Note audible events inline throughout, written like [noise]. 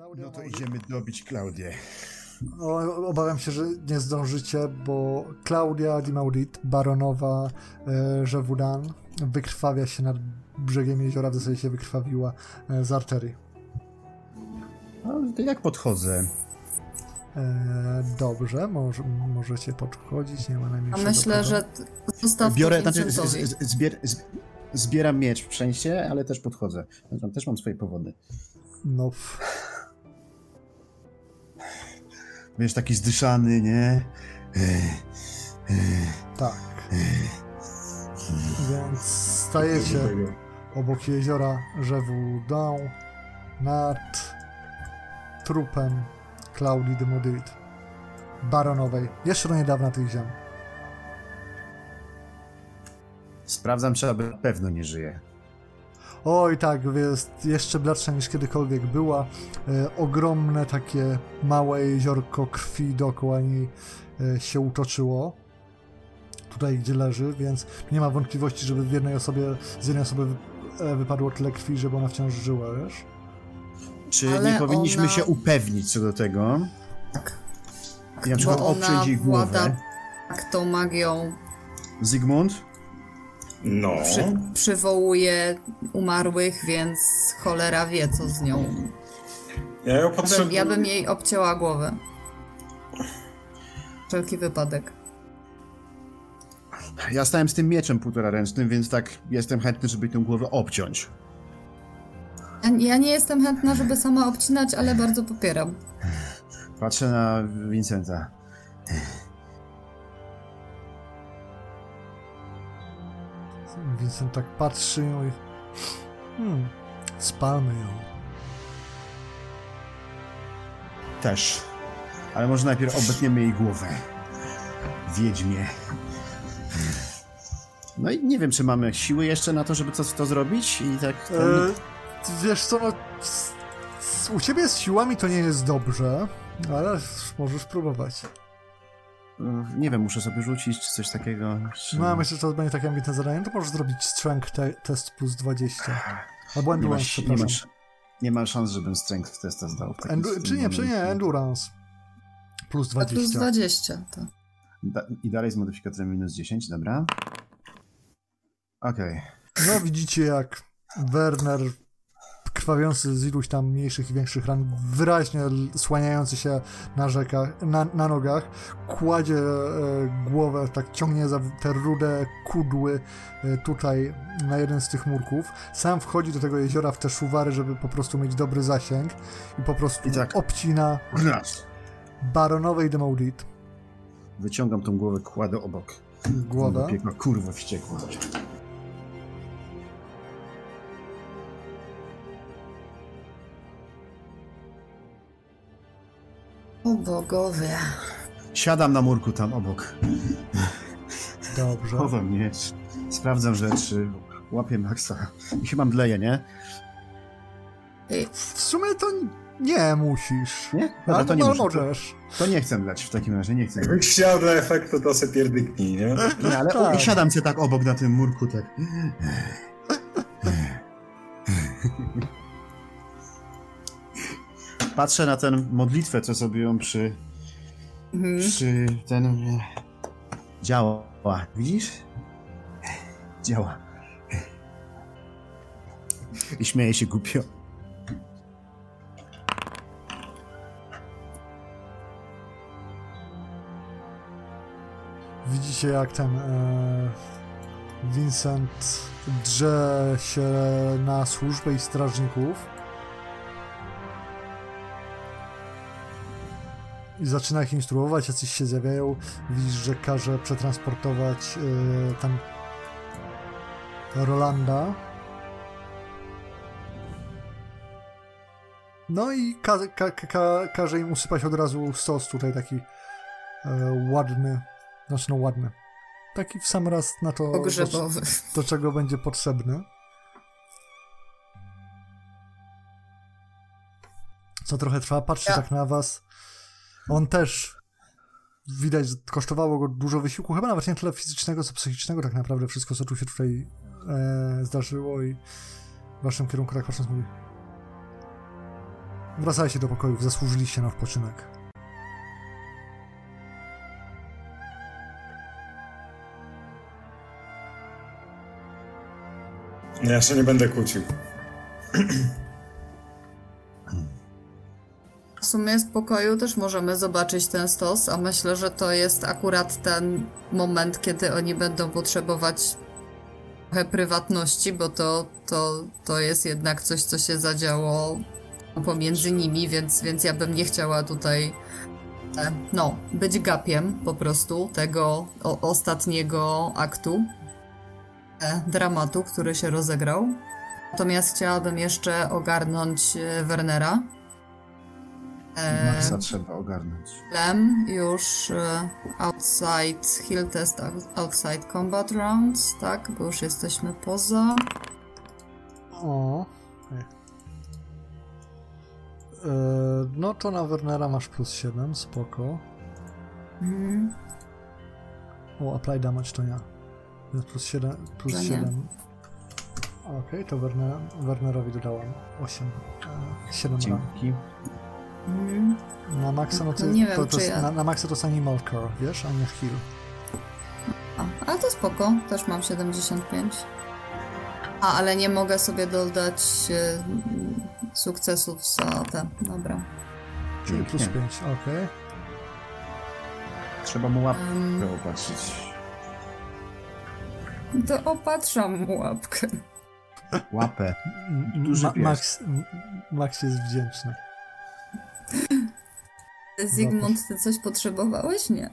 Klaudia No to idziemy dobić Klaudię. O, obawiam się, że nie zdążycie, bo Klaudia Di Maudit, baronowa e, Żewudan, wykrwawia się nad brzegiem jeziora, w zasadzie się wykrwawiła e, z arterii. No, jak podchodzę? E, dobrze, może, możecie podchodzić, nie ma A najmniejszego myślę, problemu. że zostaw Biorę, znaczy, z, z, zbier, z, zbieram miecz w szczęście, ale też podchodzę. Znaczy, też mam swoje powody. No, Wiesz, taki zdyszany, nie? tak. Więc stajecie obok jeziora Żewudan nad trupem Klaudii de Maudit, baronowej, jeszcze do niedawna tych ziem. Sprawdzam, czy aby na pewno nie żyje. Oj, tak, jest jeszcze bladsza niż kiedykolwiek była. E, ogromne takie małe jeziorko krwi dookoła niej e, się utoczyło. Tutaj, gdzie leży, więc nie ma wątpliwości, żeby w jednej osobie, z jednej osoby e, wypadło tyle krwi, żeby ona wciąż żyła, wiesz? Czy Ale nie powinniśmy ona- się upewnić co do tego? Tak. I na przykład ich włada głowę? tak tą magią Zygmunt? No. przy, przywołuje umarłych, więc cholera wie, co z nią. Ja ją Ja bym, potrzebuję. ja bym jej obcięła głowę. Wszelki wypadek. Ja stałem z tym mieczem półtora ręcznym, więc tak jestem chętny, żeby tę głowę obciąć. Ja, ja nie jestem chętna, żeby sama obcinać, ale bardzo popieram. Patrzę na Vincenta. Vincent tak patrzy ją i... Hmm, spalmy ją. Też. Ale może najpierw obetniemy jej głowę. Wiedźmie. No i nie wiem, czy mamy siły jeszcze na to, żeby coś to zrobić i tak... Ten... E, wiesz co, no... U ciebie z siłami to nie jest dobrze, ale możesz spróbować. Nie wiem, muszę sobie rzucić, czy coś takiego. Czy... No, myślę, że to będzie takie ambitne zadanie, to możesz zrobić strength te test plus 20. Albo nie, endurance, masz, nie, masz, nie ma szans, żebym strength testa zdał. Endu- czy nie, czy nie, endurance. Plus A plus 20. 20, to. Da, I dalej z modyfikatorem minus 10, dobra. Okej. No widzicie jak Werner krwawiący z iluś tam mniejszych i większych ran, wyraźnie słaniający się na rzekach, na, na nogach, kładzie e, głowę, tak ciągnie za te rude kudły e, tutaj na jeden z tych murków. Sam wchodzi do tego jeziora w te szuwary, żeby po prostu mieć dobry zasięg i po prostu I tak. obcina Raz. baronowej Demoldit Wyciągam tą głowę, kładę obok. głowę. Piekła, kurwa wściekła. O bogowie. Siadam na murku tam obok. Dobrze. Chowam miecz. Sprawdzam rzeczy. Łapię maksa. I chyba mdleję, nie? Ej, W sumie to nie musisz. Nie? Dobra, Ale, to nie muszę. możesz. To nie chcę mdleć w takim razie, nie chcę. Jakbyś chciał dla efektu, to se pierdyknij, nie? Nie, ale Tak. o, siadam się tak obok na tym murku, tak. [laughs] Patrzę na tę modlitwę, co sobie ją przy, mhm. przy ten... Działa. Widzisz? Działa. I śmieje się głupio. Widzicie jak ten e, Vincent drze się na służbę i strażników. Zaczyna ich instruować, jacyś się zjawiają. Widzisz, że każe przetransportować e, tam Rolanda. No i ka ka ka każe im usypać od razu stos tutaj taki e, ładny, znaczy no ładny. Taki w sam raz na to, do, do czego będzie potrzebny. Co trochę trwa, patrzy Ja- tak na was. On też widać, kosztowało go dużo wysiłku, chyba nawet nie tyle fizycznego, co psychicznego tak naprawdę wszystko, co tu się tutaj e, zdarzyło i w waszym kierunku tak patrząc mówi Wracajcie do pokojów, zasłużyliście na odpoczynek. Ja się nie będę kłócił. [clears throat] sumie z pokoju też możemy zobaczyć ten stos, a myślę, że to jest akurat ten moment, kiedy oni będą potrzebować trochę prywatności, bo to, to, to jest jednak coś, co się zadziało pomiędzy nimi, więc, więc ja bym nie chciała tutaj e, no, być gapiem po prostu tego o, ostatniego aktu e, dramatu, który się rozegrał. Natomiast chciałabym jeszcze ogarnąć e, Wernera. Maxa trzeba ogarnąć. Lem już e, outside heal test out- outside combat rounds, tak, bo już jesteśmy poza. O. okej. E, no to na Wernera masz plus 7, spoko. Mhm. O, apply damage to nie. Więc plus 7. Plus To nie. 7. Okej, to Werner, Wernerowi dodałem 8. E, 7 ran. Na maksa no to, nie wiem, to, to jest, ja- na, na maksa to jest animal core, wiesz, a nie heal. A, ale to spoko, też mam 75. A, ale nie mogę sobie dodać e, sukcesów za te. Dobra. Czyli plus Pięknie. 5, okej. Trzeba mu łapkę Um, opatrzyć. to opatrzam mu łapkę. Łapę. Duży Ma. Max, Max jest wdzięczny. Zygmunt, ty coś potrzebowałeś? Nie.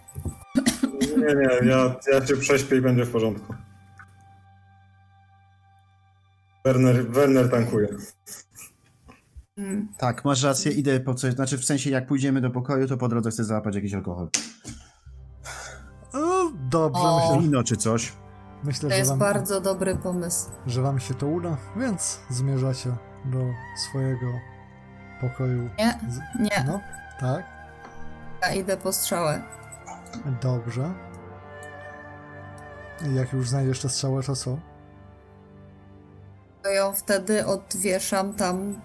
Nie, nie, ja, ja cię prześpię i będzie w porządku. Werner, Werner tankuje. Mm. Tak, masz rację, idę po coś. Znaczy, w sensie, jak pójdziemy do pokoju, to po drodze chcę załapać jakiś alkohol. O, dobrze, O. myślę, Wino czy coś. myślę To że, jest wam, bardzo dobry pomysł. że wam się to uda, więc zmierzacie do swojego pokoju. Nie, Z, nie, no, tak, ja idę po strzałę. dobrze. Jak już znajdziesz tę strzałę, to co? To ją wtedy odwieszam tam,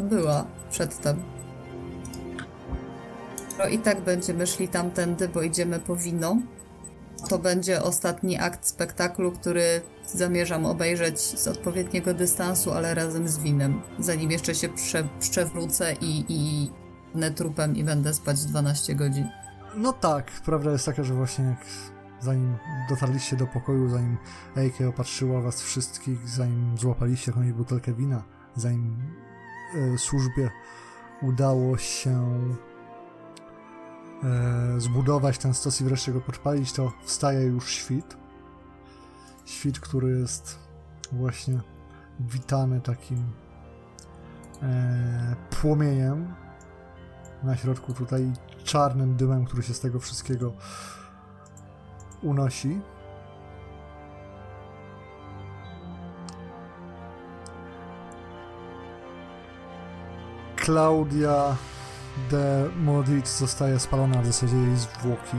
była przedtem. No i tak będziemy szli tamtędy, bo idziemy po wino. To będzie ostatni akt spektaklu, który zamierzam obejrzeć z odpowiedniego dystansu, ale razem z winem. Zanim jeszcze się prze, przewrócę i, i padnę trupem i będę spać 12 godzin. No tak, prawda jest taka, że właśnie jak zanim dotarliście do pokoju, zanim Eike opatrzyła was wszystkich, zanim złapaliście jakąś butelkę wina, zanim e, służbie udało się zbudować ten stos i wreszcie go podpalić, to wstaje już świt. Świt, który jest właśnie witany takim e, płomieniem na środku tutaj czarnym dymem, który się z tego wszystkiego unosi. Klaudia de Modit zostaje spalona w zasadzie jej zwłoki.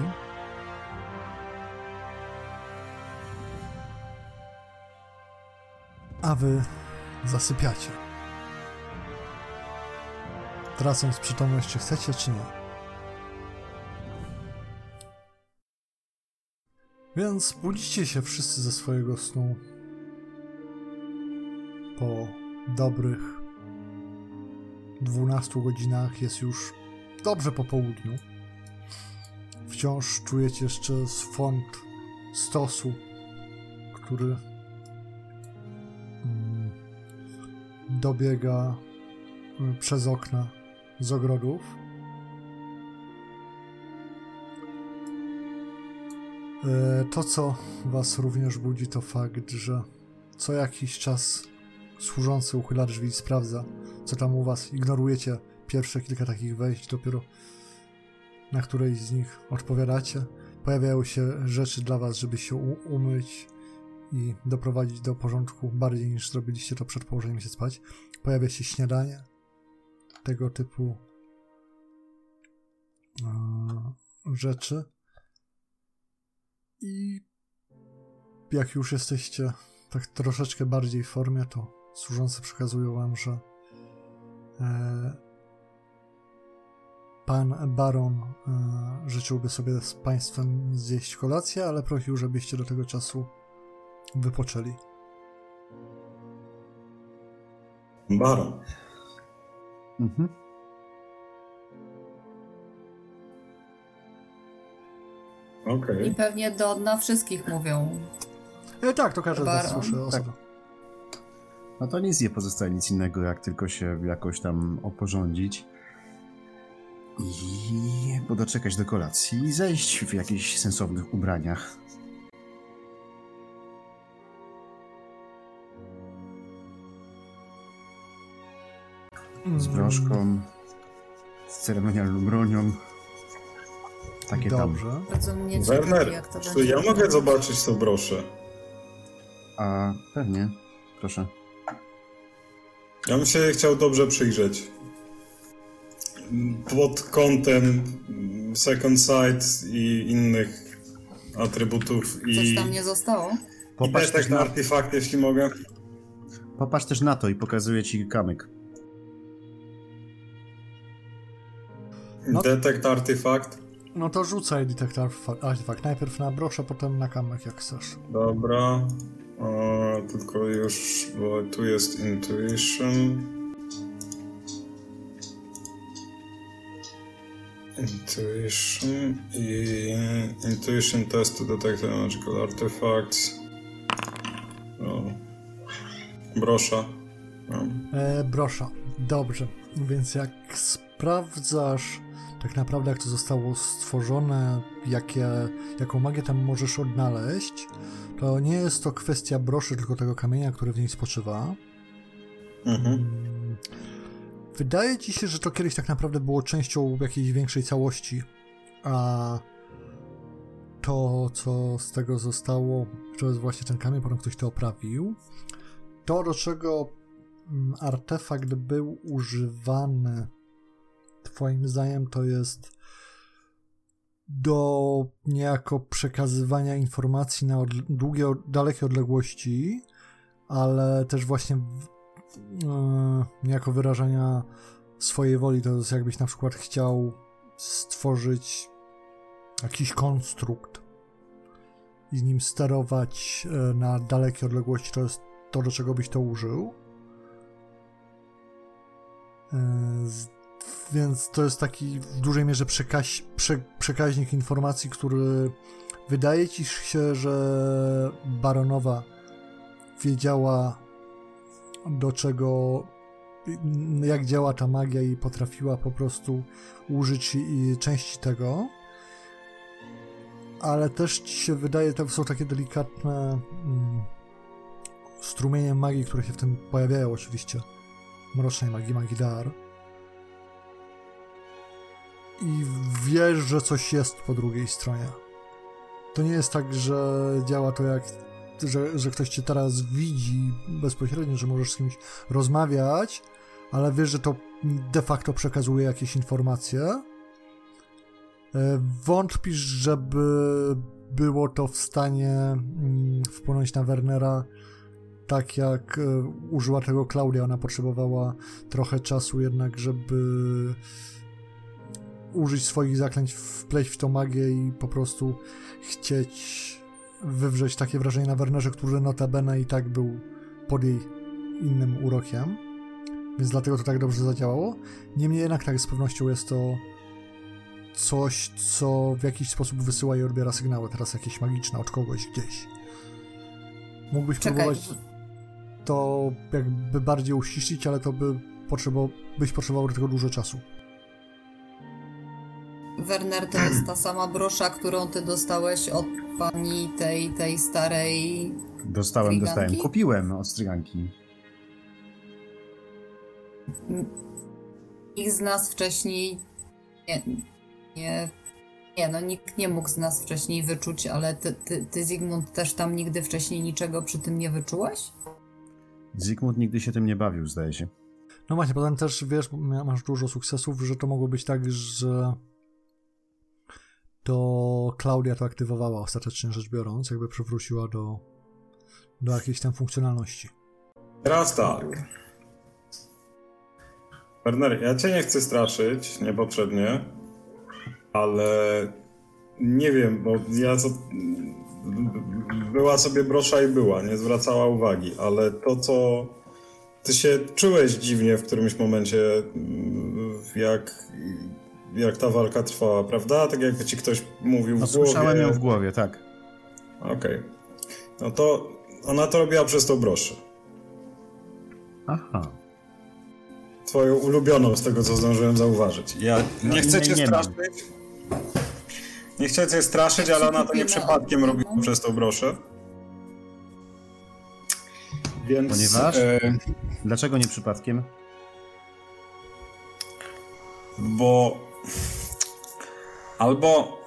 A wy zasypiacie. Tracąc przytomność, czy chcecie, czy nie. Więc budzicie się wszyscy ze swojego snu po dobrych 12 godzinach. Jest już dobrze po południu. Wciąż czujecie jeszcze swąd stosu, który mm, dobiega mm, przez okna z ogrodów. E, To, co was również budzi, to fakt, że co jakiś czas służący uchyla drzwi i sprawdza, co tam u was. Ignorujecie pierwsze kilka takich wejść, dopiero na którejś z nich odpowiadacie. Pojawiają się rzeczy dla was, żeby się umyć i doprowadzić do porządku bardziej niż zrobiliście to przed położeniem się spać. Pojawia się śniadanie, tego typu e, rzeczy. I jak już jesteście tak troszeczkę bardziej w formie, to służący przekazują wam, że e, pan baron e, życzyłby sobie z państwem zjeść kolację, ale prosił, żebyście do tego czasu wypoczęli. Baron. Mhm. Okej. I pewnie do dna wszystkich mówią. E, tak, to każdy z Baron. słyszy osobno. No to nic nie pozostaje nic innego, jak tylko się jakoś tam oporządzić i podoczekać do kolacji i zejść w jakichś sensownych ubraniach. Z broszką, z ceremonialną bronią. Takie tam. Dobrze. Bardzo mnie ciekawi, Werner, jak to czy będzie. ja mogę zobaczyć tą broszę? A pewnie, proszę. Ja bym się chciał dobrze przyjrzeć. Pod kątem Second Sight i innych atrybutów Coś i, tam nie zostało? i Popatrz też, detect na, artefakt, jeśli mogę. popatrz też na to i pokazuję ci kamyk. No. Detect artefakt. No to rzucaj detektor artefakt. Najpierw na broszę, potem na kamek, jak chcesz. Dobra. O, tylko już, bo tu jest intuition. Intuition i intuition test to detect magical artifacts. O. Brosza. No. E, brosza. Dobrze. Więc jak sprawdzasz tak naprawdę, jak to zostało stworzone, jakie, jaką magię tam możesz odnaleźć, to nie jest to kwestia broszy, tylko tego kamienia, który w niej spoczywa. Mhm. Wydaje ci się, że to kiedyś tak naprawdę było częścią jakiejś większej całości, a to, co z tego zostało, to jest właśnie ten kamień, potem ktoś to oprawił. To, do czego mm, artefakt był używany, twoim zdaniem, to jest do niejako przekazywania informacji na długie, dalekie odległości, ale też właśnie e, niejako wyrażania swojej woli. To jest jakbyś na przykład chciał stworzyć jakiś konstrukt i nim sterować e, na dalekie odległości. To jest to, do czego byś to użył. E, z- Więc to jest taki w dużej mierze prze, przekaźnik informacji, który wydaje ci się, że baronowa wiedziała do czego, jak działa ta magia i potrafiła po prostu użyć części tego. Ale też ci się wydaje, to są takie delikatne mm, strumienie magii, które się w tym pojawiają oczywiście. Mrocznej magii, magii dar. I wiesz, że coś jest po drugiej stronie. To nie jest tak, że działa to jak że, że ktoś cię teraz widzi bezpośrednio, że możesz z kimś rozmawiać, ale wiesz, że to de facto przekazuje jakieś informacje. E, Wątpisz, żeby było to w stanie mm, wpłynąć na Wernera tak jak e, użyła tego Klaudia. Ona potrzebowała trochę czasu jednak, żeby użyć swoich zaklęć, wpleść w tą magię i po prostu chcieć wywrzeć takie wrażenie na Wernerze, który notabene i tak był pod jej innym urokiem. Więc dlatego to tak dobrze zadziałało. Niemniej jednak tak z pewnością jest to coś, co w jakiś sposób wysyła i odbiera sygnały, teraz jakieś magiczne od kogoś gdzieś. Mógłbyś Czekaj. próbować to jakby bardziej uściślić, ale to by potrzebował, byś potrzebował do tego dużo czasu. Werner to jest ta sama brosza, którą ty dostałeś od pani tej, tej starej. Dostałem, Stryganki? dostałem. Kupiłem od stryganki. Nikt z nas wcześniej. Nie, nie, nie, no nikt nie mógł z nas wcześniej wyczuć, ale ty, ty, ty Zygmunt też tam nigdy wcześniej niczego przy tym nie wyczułeś? Zygmunt nigdy się tym nie bawił, zdaje się. No właśnie, potem też wiesz, masz dużo sukcesów, że to mogło być tak, że to Klaudia to aktywowała ostatecznie rzecz biorąc, jakby przywróciła do, do jakiejś tam funkcjonalności. Teraz tak. Werner, ja cię nie chcę straszyć niepotrzebnie, ale nie wiem, bo ja co... Była sobie brosza i była, nie zwracała uwagi, ale to co... Ty się czułeś dziwnie w którymś momencie, jak, jak ta walka trwała, prawda? Tak jakby ci ktoś mówił No w głowie. słyszałem ją w głowie, tak. Okej. No to ona to robiła przez tą broszę. Aha. Twoją ulubioną z tego, co zdążyłem zauważyć. Ja No, nie chcę cię nie mam. straszyć. Nie chcę cię straszyć, ale ona to nie przypadkiem robiła przez tą broszę. Więc... Ponieważ? E, Dlaczego nie przypadkiem? bo... Albo...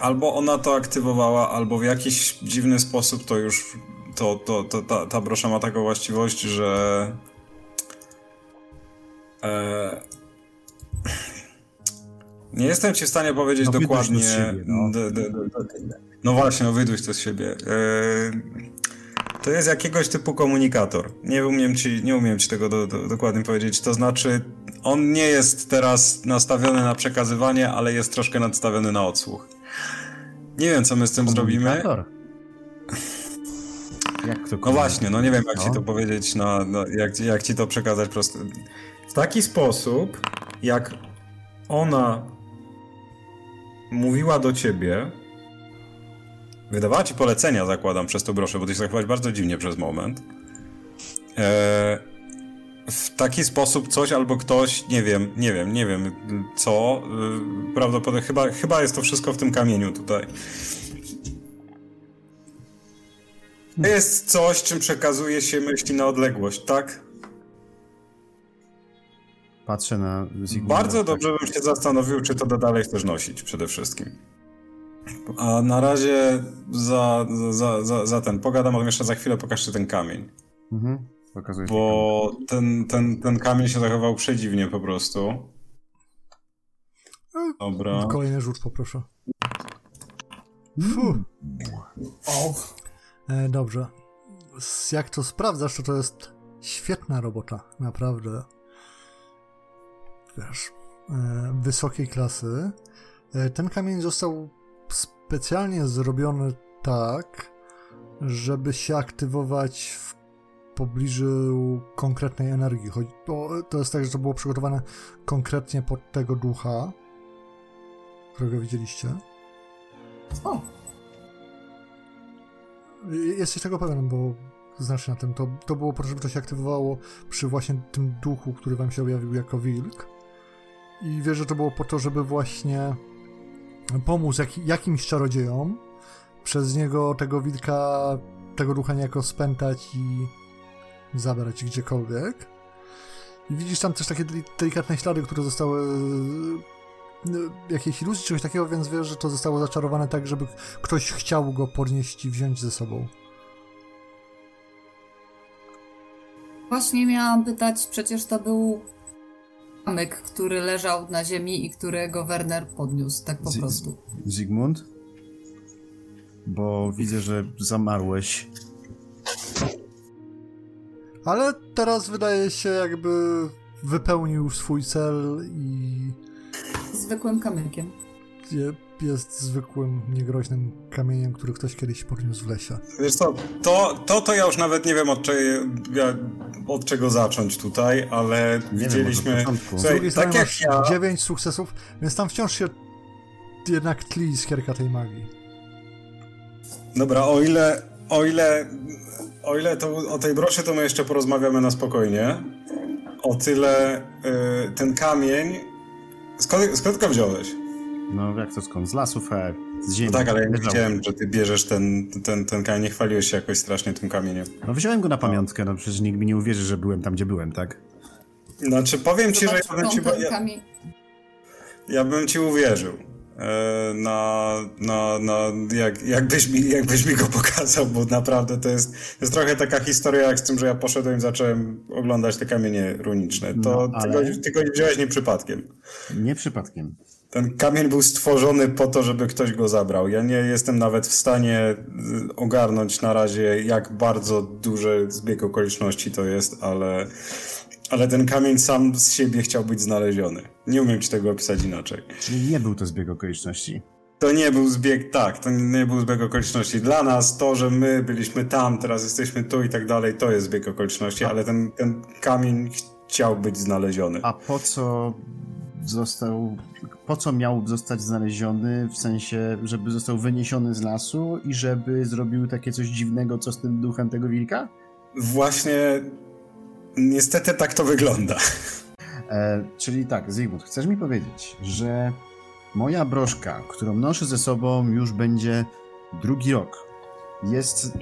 Albo ona to aktywowała, albo w jakiś dziwny sposób to już... To, to, to, ta, ta brosza ma taką właściwość, że... E, nie jestem ci w stanie powiedzieć No, to dokładnie. z siebie, no. d- d- d- d- no właśnie, no wyduś to z siebie. E, to jest jakiegoś typu komunikator. Nie umiem ci, nie umiem ci tego do, do, dokładnie powiedzieć. To znaczy, on nie jest teraz nastawiony na przekazywanie, ale jest troszkę nastawiony na odsłuch. Nie wiem, co my z tym zrobimy. Jak to No właśnie, no nie wiem jak No. ci to powiedzieć, na, na, jak, ci- jak ci to przekazać prosto. W taki sposób, jak ona mówiła do ciebie, wydawała ci polecenia, zakładam, przez to broszę, bo ty się zachować bardzo dziwnie przez moment. E, w taki sposób coś albo ktoś, nie wiem, nie wiem, nie wiem co, y, prawdopodobnie chyba, chyba jest to wszystko w tym kamieniu tutaj. Jest coś, czym przekazuje się myśli na odległość, tak? Patrzę na Zygmunta. Bardzo tak. dobrze bym się zastanowił, czy to dalej chcesz nosić przede wszystkim. A na razie za, za, za, za ten, pogadam, ale jeszcze za chwilę pokażę ten kamień. Mhm. Bo ten, ten, ten kamień się zachował przedziwnie po prostu. Dobra. Kolejny rzut poproszę. Fu. E, dobrze. Jak to sprawdzasz, to to jest świetna robota, naprawdę. Wiesz, e, wysokiej klasy. E, ten kamień został specjalnie zrobiony tak, żeby się aktywować w pobliżu konkretnej energii. To, jest tak, że to było przygotowane konkretnie pod tego ducha, którego widzieliście. O, Jesteś tego pewien, bo znasz na tym. To, to było po to, żeby to się aktywowało przy właśnie tym duchu, który wam się objawił jako wilk. I wiesz, że to było po to, żeby właśnie pomóc jak, jakimś czarodziejom przez niego tego wilka, tego ducha niejako spętać i zabrać gdziekolwiek. I widzisz tam też takie deli- delikatne ślady, które zostały no, jakiejś iluzji, czegoś takiego, więc wiesz, że to zostało zaczarowane tak, żeby ktoś chciał go podnieść i wziąć ze sobą. właśnie miałam pytać, przecież to był zamek, który leżał na ziemi i którego Werner podniósł, tak po Z- prostu. Zygmunt? Bo widzę, że zamarłeś. Ale teraz wydaje się, jakby wypełnił swój cel i Zwykłym kamykiem. je- jest zwykłym, niegroźnym kamieniem, który ktoś kiedyś podniósł w lesie. Wiesz co, to, to, to ja już nawet nie wiem od, ja, od czego zacząć tutaj, ale Nie wiem, widzieliśmy... Z Słuchaj, tak jak ja... 9 sukcesów, więc tam wciąż się jednak tli iskierka tej magii. Dobra, o ile, o ile, o ile to, o tej broszy to my jeszcze porozmawiamy na spokojnie. O tyle y, ten kamień... Skąd, skąd go wziąłeś? No jak to skąd? Z lasów, e, z ziemi. No tak, ale ja widziałem, że ty bierzesz ten, ten, ten kamień, nie chwaliłeś się jakoś strasznie tym kamieniem. No wziąłem go na pamiątkę, no przecież nikt mi nie uwierzy, że byłem tam, gdzie byłem, tak? Znaczy, powiem ci, że Zobacz, ja bym ci, ja, ja bym ci uwierzył. E, Na, na, na jak, jakbyś, mi, jakbyś mi go pokazał, bo naprawdę to jest, jest trochę taka historia jak z tym, że ja poszedłem i zacząłem oglądać te kamienie runiczne. To No, ty, ale- go, ty go nie wziąłeś nie przypadkiem. Nie przypadkiem. Ten kamień był stworzony po to, żeby ktoś go zabrał. Ja nie jestem nawet w stanie y, ogarnąć na razie, jak bardzo duży zbieg okoliczności to jest, ale, ale ten kamień sam z siebie chciał być znaleziony. Nie umiem ci tego opisać inaczej. Czyli nie był to zbieg okoliczności. To nie był zbieg, tak, to nie był zbieg okoliczności. Dla nas to, że my byliśmy tam, teraz jesteśmy tu i tak dalej, to jest zbieg okoliczności, ale ten, ten kamień chciał być znaleziony. A po co został, po co miał zostać znaleziony, w sensie, żeby został wyniesiony z lasu i żeby zrobił takie coś dziwnego, co z tym duchem tego wilka? Właśnie, niestety tak to wygląda. E, czyli tak, Zygmunt, chcesz mi powiedzieć, że moja broszka, którą noszę ze sobą już będzie drugi rok, jest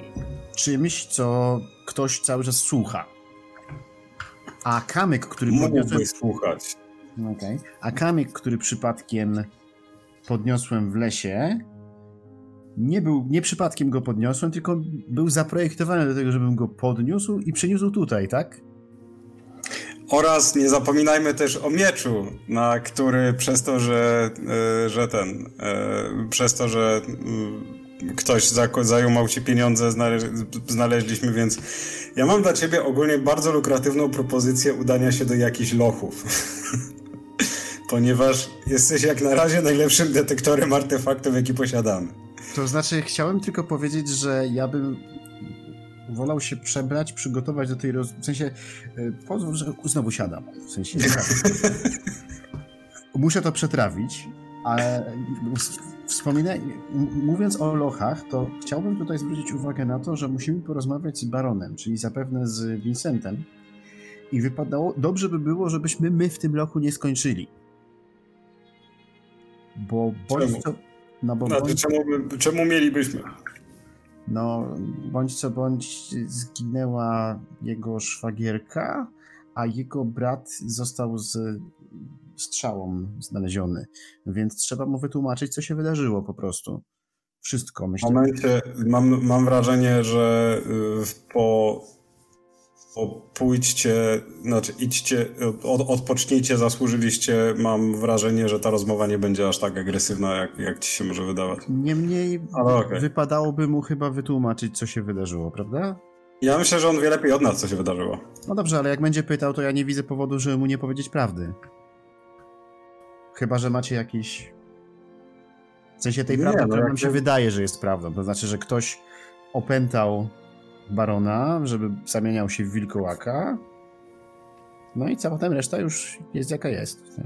czymś, co ktoś cały czas słucha. A kamyk, który podniosłem... Mógłbyś słuchać. Okay. A kamyk, który przypadkiem podniosłem w lesie, nie był, nie przypadkiem go podniosłem, tylko był zaprojektowany do tego, żebym go podniósł i przeniósł tutaj, tak? Oraz nie zapominajmy też o mieczu, na który przez to, że, e, że ten, e, przez to, że ktoś zajumał ci pieniądze, znaleźliśmy, więc ja mam dla ciebie ogólnie bardzo lukratywną propozycję udania się do jakichś lochów. [laughs] Ponieważ jesteś jak na razie najlepszym detektorem artefaktów, jaki posiadamy. To znaczy, chciałem tylko powiedzieć, że ja bym wolał się przebrać, przygotować do tej roz... W sensie, yy, pozwól, że znowu siadam. W sensie, [laughs] muszę to przetrawić, ale wspominaj, mówiąc o lochach, to chciałbym tutaj zwrócić uwagę na to, że musimy porozmawiać z baronem, czyli zapewne z Vincentem. I wypadało, dobrze by było, żebyśmy my w tym lochu nie skończyli. Bo bądź co. No bo znaczy, bądź... czemu, czemu mielibyśmy? No, bądź co bądź zginęła jego szwagierka, a jego brat został z strzałą znaleziony. Więc trzeba mu wytłumaczyć, co się wydarzyło po prostu. Wszystko, myślę. W momencie, mam, mam wrażenie, że y, po pójdźcie, znaczy idźcie, od, odpocznijcie, zasłużyliście. Mam wrażenie, że ta rozmowa nie będzie aż tak agresywna, jak, jak ci się może wydawać. Niemniej okay. wypadałoby mu chyba wytłumaczyć, co się wydarzyło, prawda? Ja myślę, że on wie lepiej od nas, co się wydarzyło. No dobrze, ale jak będzie pytał, to ja nie widzę powodu, żeby mu nie powiedzieć prawdy. Chyba, że macie jakiś... W sensie tej nie, prawdy, no, która nam się wydaje, że jest prawdą. To znaczy, że ktoś opętał barona, żeby zamieniał się w wilkołaka. No i cała potem reszta już jest jaka jest. Nie?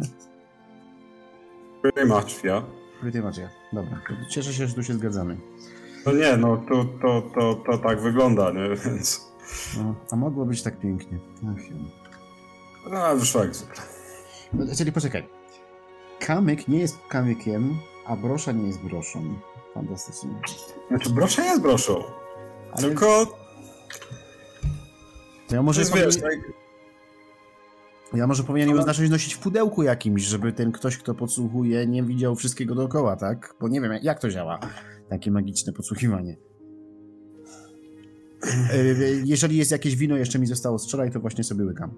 Pretty much, ja. Pretty much, ja. Dobra, cieszę się, że tu się zgadzamy. No nie, no to, to, to, to tak wygląda, nie? Więc... No, a mogło być tak pięknie. Ach, no, wyszło jak zwykle. No, czyli poczekaj. Kamyk nie jest kamykiem, a brosza nie jest broszą. Fantastycznie. Znaczy, brosza jest broszą. Ale... Tylko to ja może to powinien... wiesz, tak... Ja może powinienem zacząć nosić w pudełku jakimś, żeby ten ktoś, kto podsłuchuje, nie widział wszystkiego dookoła, tak? Bo nie wiem, jak to działa, takie magiczne podsłuchiwanie. E, jeżeli jest jakieś wino, jeszcze mi zostało z wczoraj, to właśnie sobie łykam.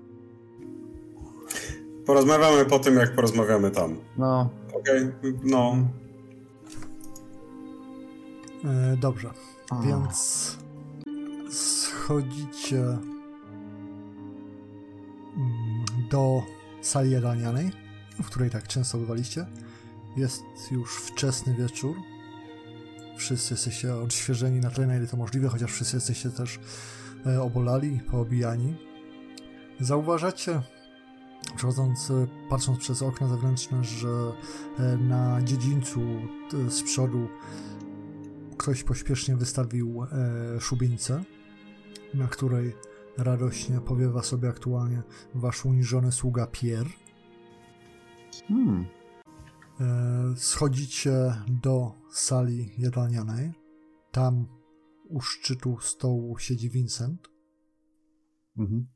Porozmawiamy po tym, jak porozmawiamy tam. No. Okej, okay. no. E, dobrze, A. więc schodzicie do sali jadalnianej, w której tak często bywaliście. Jest już wczesny wieczór. Wszyscy jesteście odświeżeni na tyle, na ile to możliwe, chociaż wszyscy jesteście też e, obolali, poobijani. Zauważacie, przechodząc, e, patrząc przez okna zewnętrzne, że e, na dziedzińcu z przodu ktoś pośpiesznie wystawił szubienicę, na której Radośnie powiewa sobie aktualnie wasz uniżony sługa Pierre. Hmm. E, schodzicie do sali jadalnianej. Tam u szczytu stołu siedzi Vincent. Mhm.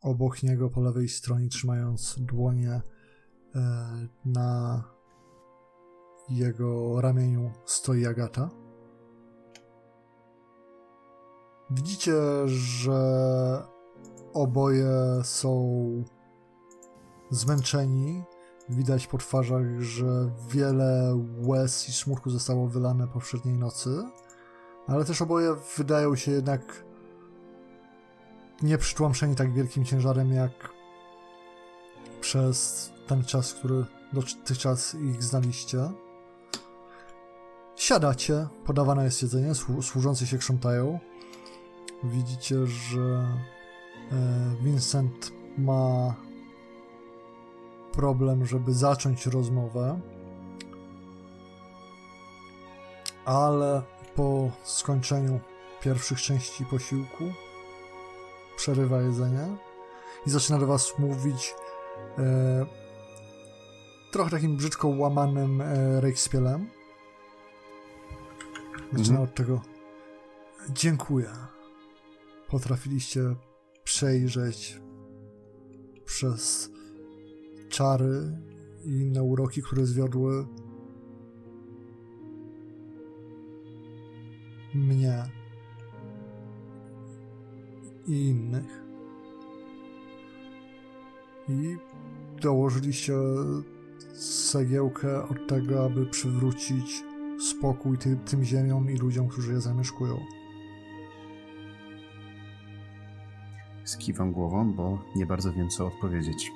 Obok niego po lewej stronie, trzymając dłonie e, na jego ramieniu, stoi Agata. Widzicie, że oboje są zmęczeni. Widać po twarzach, że wiele łez i smutku zostało wylane poprzedniej nocy, ale też oboje wydają się jednak nie przytłamszeni tak wielkim ciężarem jak przez ten czas, który dotychczas ich znaliście. Siadacie, podawane jest jedzenie, służący się krzątają. Widzicie, że e, Vincent ma problem, żeby zacząć rozmowę, ale po skończeniu pierwszych części posiłku przerywa jedzenie i zaczyna do was mówić e, trochę takim brzydko łamanym e, Rejkspielem. Zaczyna mhm. od tego dziękuję. Potrafiliście przejrzeć przez czary i inne uroki, które zwiodły mnie i innych. I dołożyliście cegiełkę od tego, aby przywrócić spokój ty, tym ziemiom i ludziom, którzy je zamieszkują. Skiwam głową, bo nie bardzo wiem, co odpowiedzieć.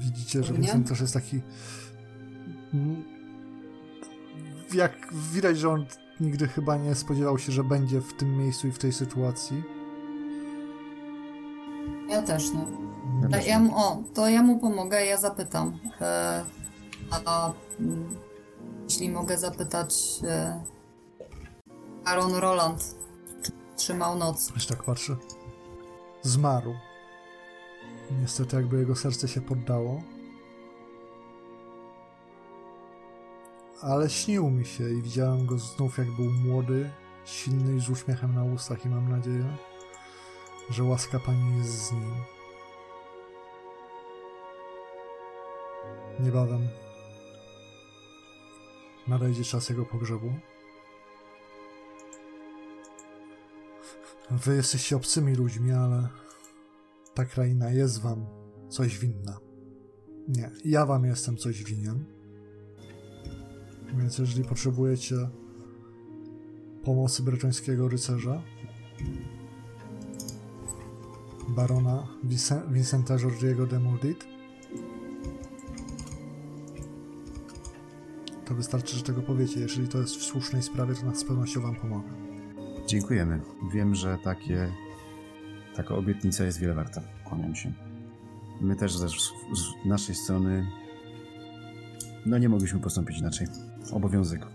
Widzicie, że Vincent też jest taki. Jak widać, że on nigdy chyba nie spodziewał się, że będzie w tym miejscu i w tej sytuacji. Ja też nie. Ja, ja mu, o, to ja mu pomogę, ja zapytam. E, a mm, jeśli mogę zapytać, e, Aaron Roland trzymał noc. Już tak patrzę. Zmarł. Niestety jakby jego serce się poddało. Ale śnił mi się i widziałem go znów jak był młody, silny i z uśmiechem na ustach i mam nadzieję, że łaska Pani jest z nim. Niebawem nadejdzie czas jego pogrzebu. Wy jesteście obcymi ludźmi, ale ta kraina jest wam coś winna. Nie, ja wam jestem coś winien. Więc jeżeli potrzebujecie pomocy bretońskiego rycerza, barona Vincenta Georgiego de Moldit, to wystarczy, że tego powiecie. Jeżeli to jest w słusznej sprawie, to z pewnością wam pomogę. Dziękujemy. Wiem, że takie taka obietnica jest wiele warta. Kłaniam się. My też z, z naszej strony no nie mogliśmy postąpić inaczej. Obowiązek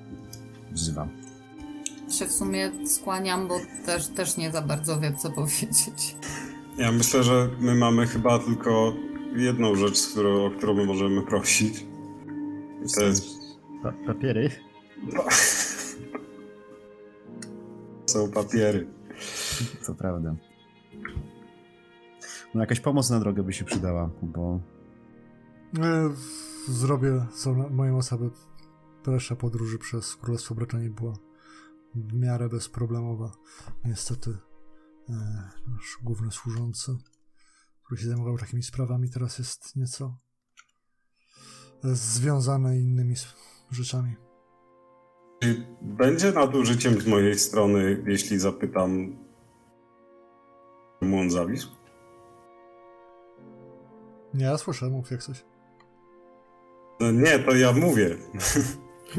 wzywam. Się w sumie skłaniam, bo też, też nie za bardzo wiem, co powiedzieć. Ja myślę, że my mamy chyba tylko jedną rzecz, którą, o którą my możemy prosić. I to jest... Pa papiery? [laughs] Są papiery. Co prawda. No jakaś pomoc na drogę by się przydała, bo... E, zrobię co moją osobę. Reszta podróży przez Królestwo Brytanii była w miarę bezproblemowa. Niestety e, nasz główny służący, który się zajmował takimi sprawami, teraz jest nieco związany innymi rzeczami. Czy będzie nadużyciem z mojej strony, jeśli zapytam, czemu on zawisł? Nie, ja słyszę, mów jak coś. No nie, to ja mówię.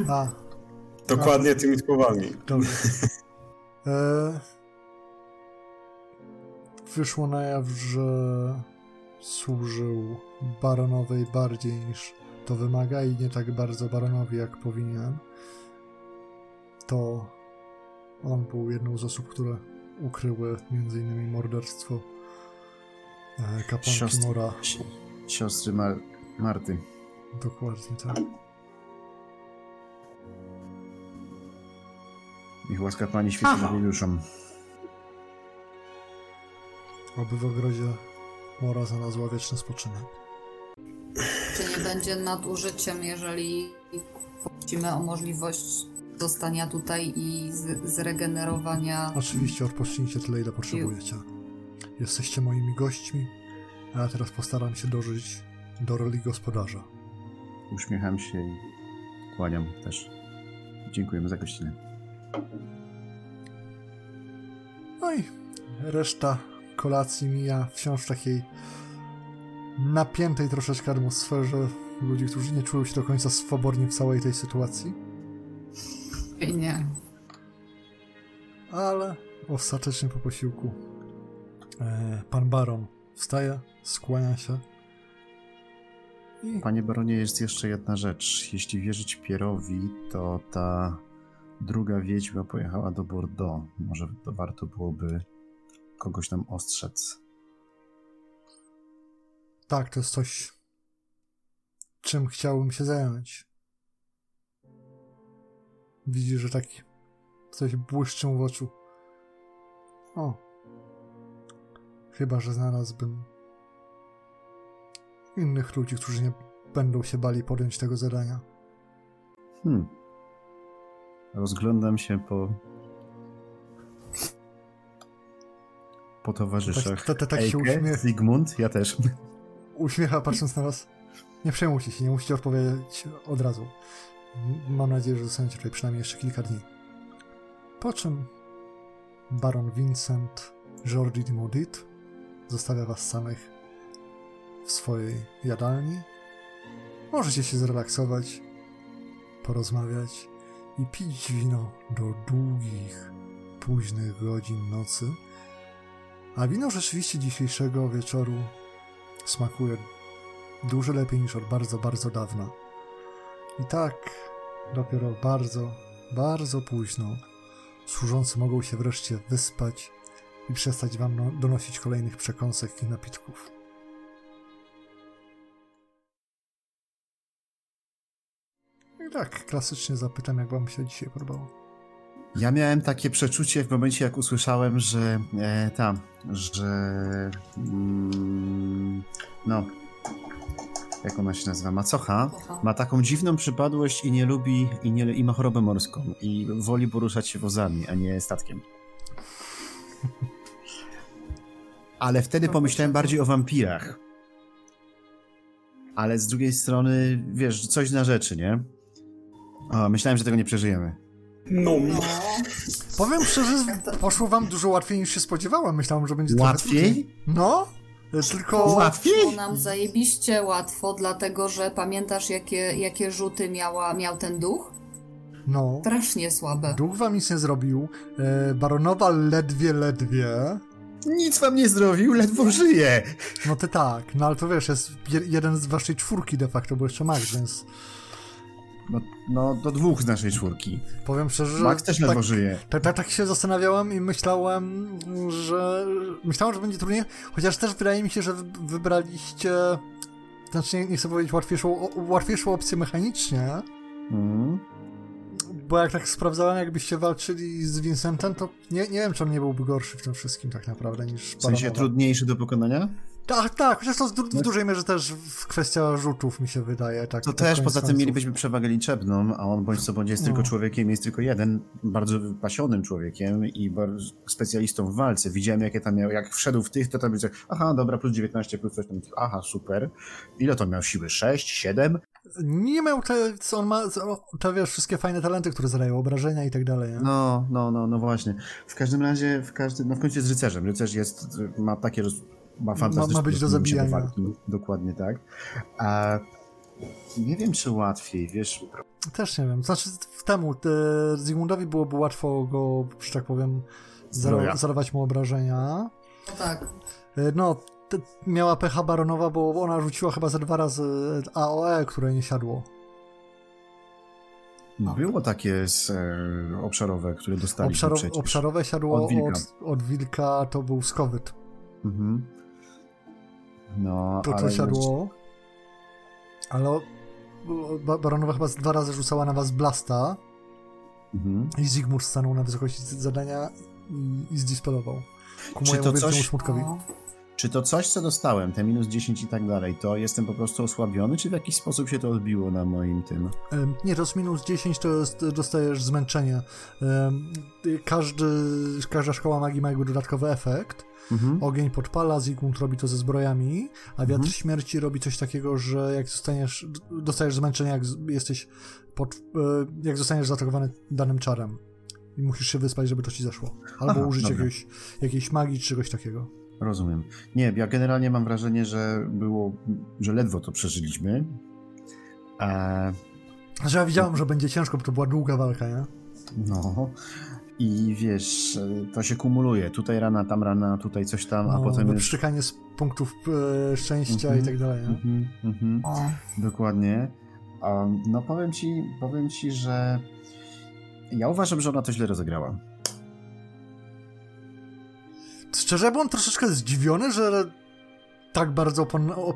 A. [laughs] Dokładnie A. tymi słowami. Dobrze. [laughs] E... Wyszło na jaw, że służył baronowej bardziej niż to wymaga i nie tak bardzo baronowi jak powinien. To on był jedną z osób, które ukryły m.in. morderstwo e, kapłanki Siostry, Mora. Siostry Mar Marty. Dokładnie tak. Niech łaska Pani świeci nad duszą. Oby w ogrodzie Mora znalazła wieczny spoczynek. Czy nie będzie nadużyciem, jeżeli prosimy o możliwość dostania tutaj i zregenerowania... Oczywiście odpocznijcie tyle, ile potrzebujecie. Jesteście moimi gośćmi, a ja teraz postaram się dożyć do roli gospodarza. Uśmiecham się i kłaniam też. Dziękujemy za gościnę. No i reszta kolacji mija wciąż w takiej napiętej troszeczkę atmosferze ludzi, którzy nie czują się do końca swobodnie w całej tej sytuacji. I nie. Ale ostatecznie po posiłku e, pan baron wstaje, skłania się. I Panie baronie, jest jeszcze jedna rzecz. Jeśli wierzyć Pierowi, to ta druga wiedźma pojechała do Bordeaux. Może to warto byłoby kogoś nam ostrzec. tak, to jest coś, czym chciałbym się zająć. Widzi, że taki coś błyszczy mu w oczu. O. Chyba, że znalazłbym innych ludzi, którzy nie będą się bali podjąć tego zadania. Hmm. Rozglądam się po. po towarzyszach. Tak- tak- tak się Eike, uśmiech- Zygmunt, ja też. Uśmiecha patrząc na was. Nie przejmujcie się, nie musicie odpowiedzieć od razu. Mam nadzieję, że zostaniecie tutaj przynajmniej jeszcze kilka dni. Po czym baron Vincent Jordi de Maudit zostawia was samych w swojej jadalni. Możecie się zrelaksować, porozmawiać i pić wino do długich, późnych godzin nocy. A wino rzeczywiście dzisiejszego wieczoru smakuje dużo lepiej niż od bardzo, bardzo dawna. I tak, dopiero bardzo, bardzo późno służący mogą się wreszcie wyspać i przestać wam no- donosić kolejnych przekąsek i napitków. I tak, klasycznie zapytam, jak wam się dzisiaj podobało. Ja miałem takie przeczucie w momencie, jak usłyszałem, że e, ta, że mm, no, jak ona się nazywa, macocha, ma taką dziwną przypadłość i nie lubi, i, nie, i ma chorobę morską i woli poruszać się wozami, a nie statkiem. [laughs] Ale wtedy pomyślałem bardziej o wampirach. Ale z drugiej strony, wiesz, coś na rzeczy, nie? O, myślałem, że tego nie przeżyjemy. No, No, Powiem szczerze, poszło wam dużo łatwiej niż się spodziewałem. Myślałem, że będzie Łatwiej? No, tylko... Łatwiej? Było nam zajebiście łatwo, dlatego że pamiętasz, jakie, jakie rzuty miała, miał ten duch? No. Strasznie słabe. Duch wam nic nie zrobił. E, baronowa ledwie, ledwie. Nic wam nie zrobił, ledwo żyje. No ty tak, no ale to wiesz, jest je, jeden z waszej czwórki de facto, bo jeszcze Max, więc No, no do dwóch z naszej czwórki. powiem szczerze, że Max też tak, ledwo żyje. tak, tak, tak się zastanawiałem i myślałem, że myślałem, że będzie trudniej, chociaż też wydaje mi się, że wy- wybraliście znaczy nie, nie chcę powiedzieć łatwiejszą, łatwiejszą opcję mechanicznie, Mm. bo jak tak sprawdzałem, jakbyście walczyli z Vincentem, to nie, nie wiem, czy on nie byłby gorszy w tym wszystkim tak naprawdę niż W sensie trudniejszy do pokonania? Tak, tak, chociaż to w, w dużej mierze też w kwestia rzutów mi się wydaje. Tak, To tak też, poza tym mielibyśmy przewagę liczebną, a on bądź co bądź jest No. tylko człowiekiem, jest tylko jeden, bardzo wypasionym człowiekiem i bardzo specjalistą w walce. Widziałem, jakie tam miał, jak wszedł w tych, to tam będzie, aha, dobra, plus 19, plus coś tam, aha, super. Ile to miał siły? 6, 7? Nie miał te, co on ma, te wiesz, wszystkie fajne talenty, które zadają, obrażenia i tak dalej. Nie? No, no, no, no właśnie. W każdym razie, w każdym, no w końcu jest rycerzem. Rycerz jest, ma takie, roz- ma fantastyczne Ma- ma być do zabijania. walki. Dokładnie tak. A nie wiem, czy łatwiej, wiesz, Też nie wiem. Znaczy, w temu te, Zygmundowi byłoby łatwo go, że tak powiem, zara- zadawać mu obrażenia. No tak. E, No, te, miała pecha baronowa, bo ona rzuciła chyba ze dwa razy AOE, które nie siadło. było takie z, e, obszarowe, które dostali Obszarow, przecież. obszarowe siadło Od wilka. Od, od wilka, to był skowyt. Mhm. No, To, to siadło. Ale baronowa chyba z dwa razy rzucała na was blasta Mhm. i Zygmunt stanął na wysokości z- zadania i, i zdispelował. Ku Czy to coś- smutkowi. Czy to coś, co dostałem, te minus 10 i tak dalej, to jestem po prostu osłabiony, czy w jakiś sposób się to odbiło na moim tym? Nie, to jest minus 10, to jest, dostajesz zmęczenie. Każdy, każda szkoła magii ma jakby dodatkowy efekt. Mhm. Ogień podpala, Zygmunt robi to ze zbrojami, a wiatr Mhm. śmierci robi coś takiego, że jak zostaniesz, dostajesz zmęczenie, jak jesteś pod, e, jak zostaniesz zaatakowany danym czarem. I musisz się wyspać, żeby to ci zeszło. Albo Aha, użyć dobra. jakiegoś, jakiejś magii czy czegoś takiego. Rozumiem. Nie, ja generalnie mam wrażenie, że było, że ledwo to przeżyliśmy. E, Że ja widziałem, że będzie ciężko, bo to była długa walka, nie? no. I wiesz, to się kumuluje. Tutaj rana, tam rana, tutaj coś tam, a No, potem jest... wyprztykanie z punktów e, szczęścia Mhm. i tak dalej, nie? Mhm, mhm. O, Dokładnie. Um, no powiem ci, powiem ci, że ja uważam, że ona to źle rozegrała. Szczerze byłem troszeczkę zdziwiony, że tak bardzo o...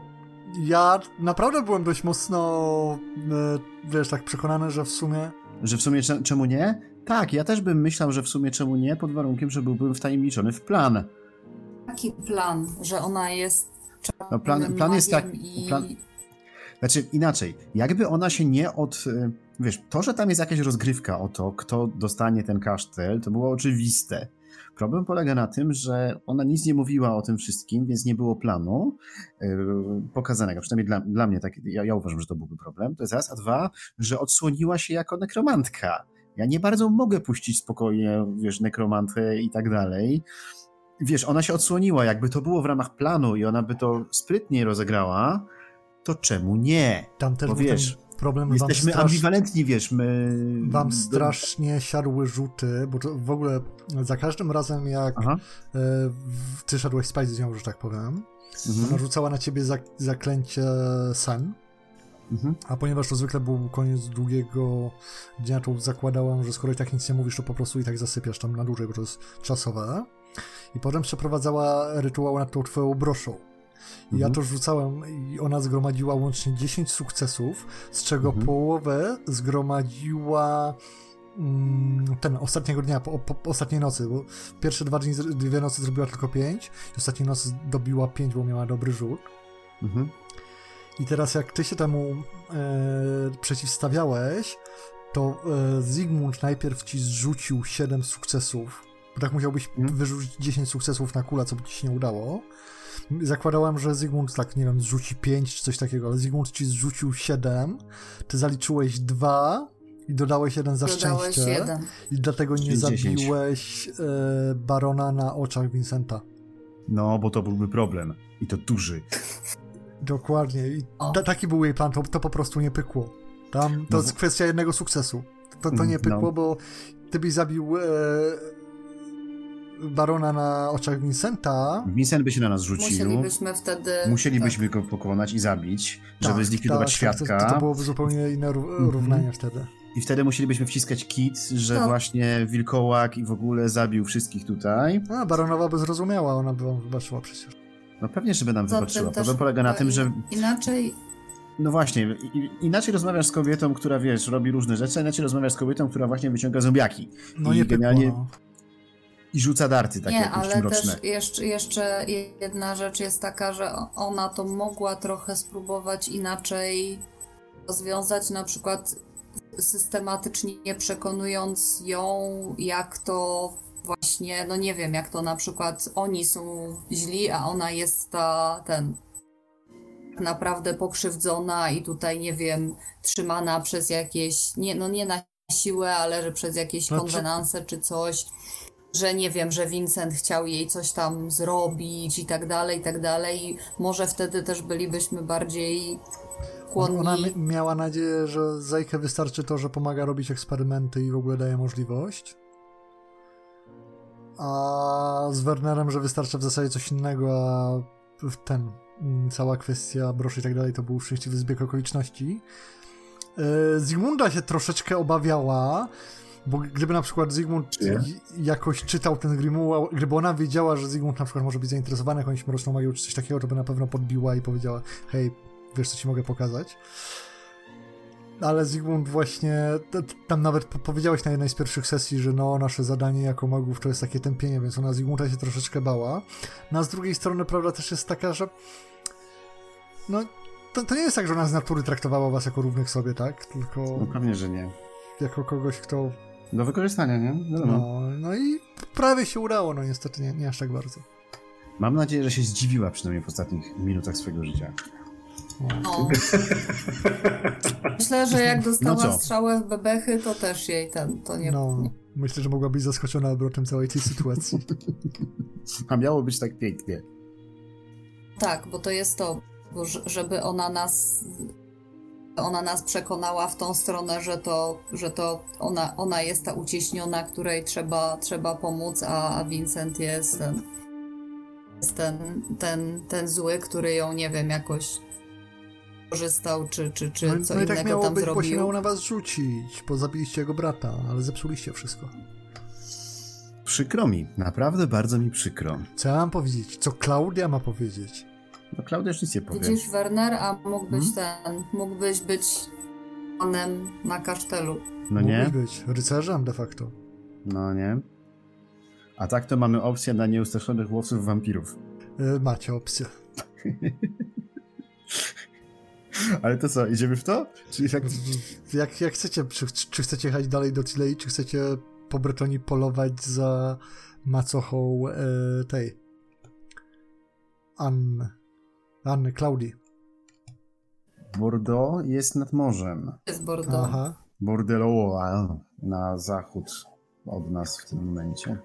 Ja naprawdę byłem dość mocno, e, wiesz, tak przekonany, że w sumie... Że w sumie cze- czemu nie? Tak, ja też bym myślał, że w sumie czemu nie, pod warunkiem, że byłbym wtajemniczony w plan. taki plan, że ona jest No plan, plan jest tak. magiem i... Plan, znaczy inaczej, jakby ona się nie od. y, Wiesz, to, że tam jest jakaś rozgrywka o to, kto dostanie ten kasztel, to było oczywiste. Problem polega na tym, że ona nic nie mówiła o tym wszystkim, więc nie było planu yy, pokazanego. Przynajmniej dla, dla mnie, tak, ja, ja uważam, że to byłby problem. To jest raz. A dwa, że odsłoniła się jako nekromantka. Ja nie bardzo mogę puścić spokojnie, wiesz, nekromantę i tak dalej. Wiesz, ona się odsłoniła, jakby to było w ramach planu i ona by to sprytnie rozegrała, to czemu nie? Tam też Bo wiesz, problem, Jesteśmy wam, ambiwalentni, wiesz, my... wam strasznie siadły rzuty, bo to w ogóle za każdym razem jak Aha. e, ty szedłeś spać z nią, że tak powiem, ona Mhm. rzucała na ciebie zak zaklęcie sen, Mhm. a ponieważ to zwykle był koniec długiego dnia, to zakładałam, że skoro i tak nic nie mówisz, to po prostu i tak zasypiasz tam na dłużej, bo to jest czasowe. I potem przeprowadzała rytuał nad tą twoją broszą. I ja Mhm. to rzucałem i ona zgromadziła łącznie 10 sukcesów, z czego Mhm. połowę zgromadziła mm, ten ostatniego dnia, po, po, ostatniej nocy, bo pierwsze dwa dni, dwie nocy zrobiła tylko 5, i ostatniej nocy dobiła 5, bo miała dobry rzut. Mhm. I teraz jak ty się temu e, przeciwstawiałeś, to e, Zygmunt najpierw ci zrzucił 7 sukcesów, bo tak musiałbyś Mhm. wyrzucić 10 sukcesów na kula, co by ci się nie udało. Zakładałam, że Zygmunt tak, nie wiem, zrzuci 5 czy coś takiego, ale Zygmunt ci zrzucił 7, ty zaliczyłeś 2 i dodałeś jeden za Dodałeś szczęście jeden. i dlatego nie Czyli 10. zabiłeś e, Barona na oczach Vincenta. No, bo to byłby problem. I to duży. Dokładnie. I ta, taki był jej plan, to, to po prostu nie pykło. Tam to No jest kwestia jednego sukcesu. To, to nie No. pykło, bo ty byś zabił e, barona na oczach Vincenta. Vincent by się na nas rzucił. Musielibyśmy wtedy... Musielibyśmy go pokonać i zabić, żeby Tak, zlikwidować tak, świadka. Tak, to, to byłoby zupełnie inne Mhm. równanie wtedy. I wtedy musielibyśmy wciskać kit, że No. właśnie wilkołak i w ogóle zabił wszystkich tutaj. A, baronowa by zrozumiała, ona by wam wybaczyła przecież. No pewnie, żeby nam wybaczyła. Problem polega na tym, że Inaczej No właśnie, inaczej rozmawiasz z kobietą, która wiesz, robi różne rzeczy, a inaczej rozmawiasz z kobietą, która właśnie wyciąga zombiaki No I generalnie no. i rzuca darty takie Nie, ale mroczne. też jeszcze, jeszcze jedna rzecz jest taka, że ona to mogła trochę spróbować inaczej rozwiązać, na przykład systematycznie przekonując ją, jak to właśnie, no nie wiem, jak to na przykład oni są źli, a ona jest ta, ten naprawdę pokrzywdzona i tutaj, nie wiem, trzymana przez jakieś, nie, no nie na siłę, ale że przez jakieś Znaczy- konwenanse czy coś, że nie wiem, że Vincent chciał jej coś tam zrobić i tak dalej, i tak dalej. Może wtedy też bylibyśmy bardziej skłonni. Ona mi- miała nadzieję, że Zajkę wystarczy to, że pomaga robić eksperymenty i w ogóle daje możliwość. A z Wernerem, że wystarczy w zasadzie coś innego, a ten, mm, cała kwestia broszy i tak dalej, to był szczęśliwy zbieg okoliczności. E, Zygmunda się troszeczkę obawiała, bo gdyby na przykład Zygmunt j- jakoś czytał ten Grimoire, gdyby ona wiedziała, że Zygmunt na przykład może być zainteresowany jakąś mroczną magią czy coś takiego, to by na pewno podbiła i powiedziała, hej, wiesz co ci mogę pokazać. Ale Zygmunt właśnie, tam nawet po- powiedziałeś na jednej z pierwszych sesji, że no, nasze zadanie jako magów to jest takie tępienie, więc ona Zygmunta się troszeczkę bała. No a z drugiej strony prawda też jest taka, że no, to, to nie jest tak, że ona z natury traktowała was jako równych sobie, tak? Tylko No pewnie, że nie. jako kogoś, kto... Do wykorzystania, nie? Wiadomo. No, no i prawie się udało, no niestety nie, nie aż tak bardzo. Mam nadzieję, że się zdziwiła przynajmniej w ostatnich minutach swojego życia. No. [laughs] Myślę, że jak dostała No strzałę w bebechy, to też jej ten, to nie... No, Myślę, że mogła być zaskoczona obrotem całej tej sytuacji. A miało być tak pięknie. Tak, bo to jest to, żeby ona nas ona nas przekonała w tą stronę, że to, że to ona, ona jest ta uciśniona, której trzeba, trzeba pomóc, a Vincent jest ten, jest ten, ten, ten zły, który ją, nie wiem, jakoś korzystał, czy, czy, czy no, co no innego i tak miało tam być, zrobił. bo się miał na was rzucić, bo zabiliście jego brata, ale zepsuliście wszystko. Przykro mi, naprawdę bardzo mi przykro. Co ja mam powiedzieć? Co Klaudia ma powiedzieć? No Klaudia już nic nie powie. Widzisz, Werner, a mógłbyś Hmm? ten, mógłbyś być panem na kasztelu. No nie? Mógłbyś być rycerzem de facto. No nie. A tak to mamy opcję na nieustraszonych łowców wampirów. Yy, macie opcję. [laughs] Ale to co, idziemy w to? Czyli jak... Jak, jak chcecie, czy, czy chcecie jechać dalej do Tilei, czy chcecie po Bretonii polować za macochą e, tej Anny, Anny, Klaudii. Bordeaux jest nad morzem. Jest Bordeaux. Aha. Bordeaux na zachód od nas w tym momencie.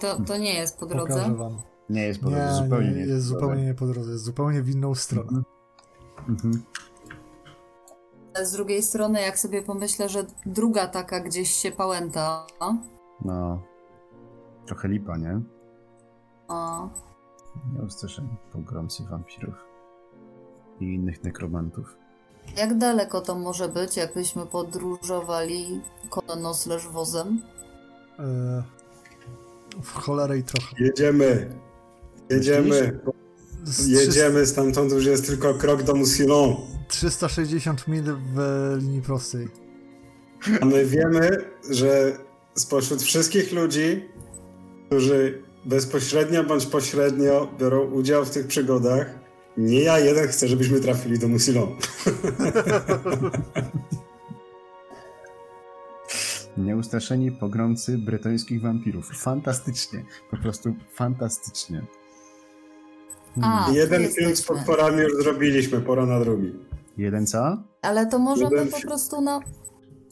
To, to nie jest po drodze. Pokażę wam. Nie jest po Nie, drodze, zupełnie nie, nie, jest, jest po drodze. zupełnie nie po drodze, jest zupełnie w inną stronę. Mhm. Z drugiej strony, jak sobie pomyślę, że druga taka gdzieś się pałęta, No. Trochę lipa, nie? a Nieustraszeni pogromcy wampirów i innych nekromantów. jak daleko to może być, jakbyśmy podróżowali konno slash wozem? E, w cholerę i trochę. Jedziemy. Jedziemy. Jedziemy stamtąd, już jest tylko krok do Musilon. 360 mil w linii prostej. A my wiemy, że spośród wszystkich ludzi, którzy bezpośrednio bądź pośrednio biorą udział w tych przygodach, nie ja jeden chcę, żebyśmy trafili do Musilon. [laughs] Nieustraszeni pogromcy bretońskich wampirów. Fantastycznie. Po prostu fantastycznie. A, tu jeden film z potworami już zrobiliśmy, pora na drugi. Jeden co? Ale to możemy Jeden po prostu na...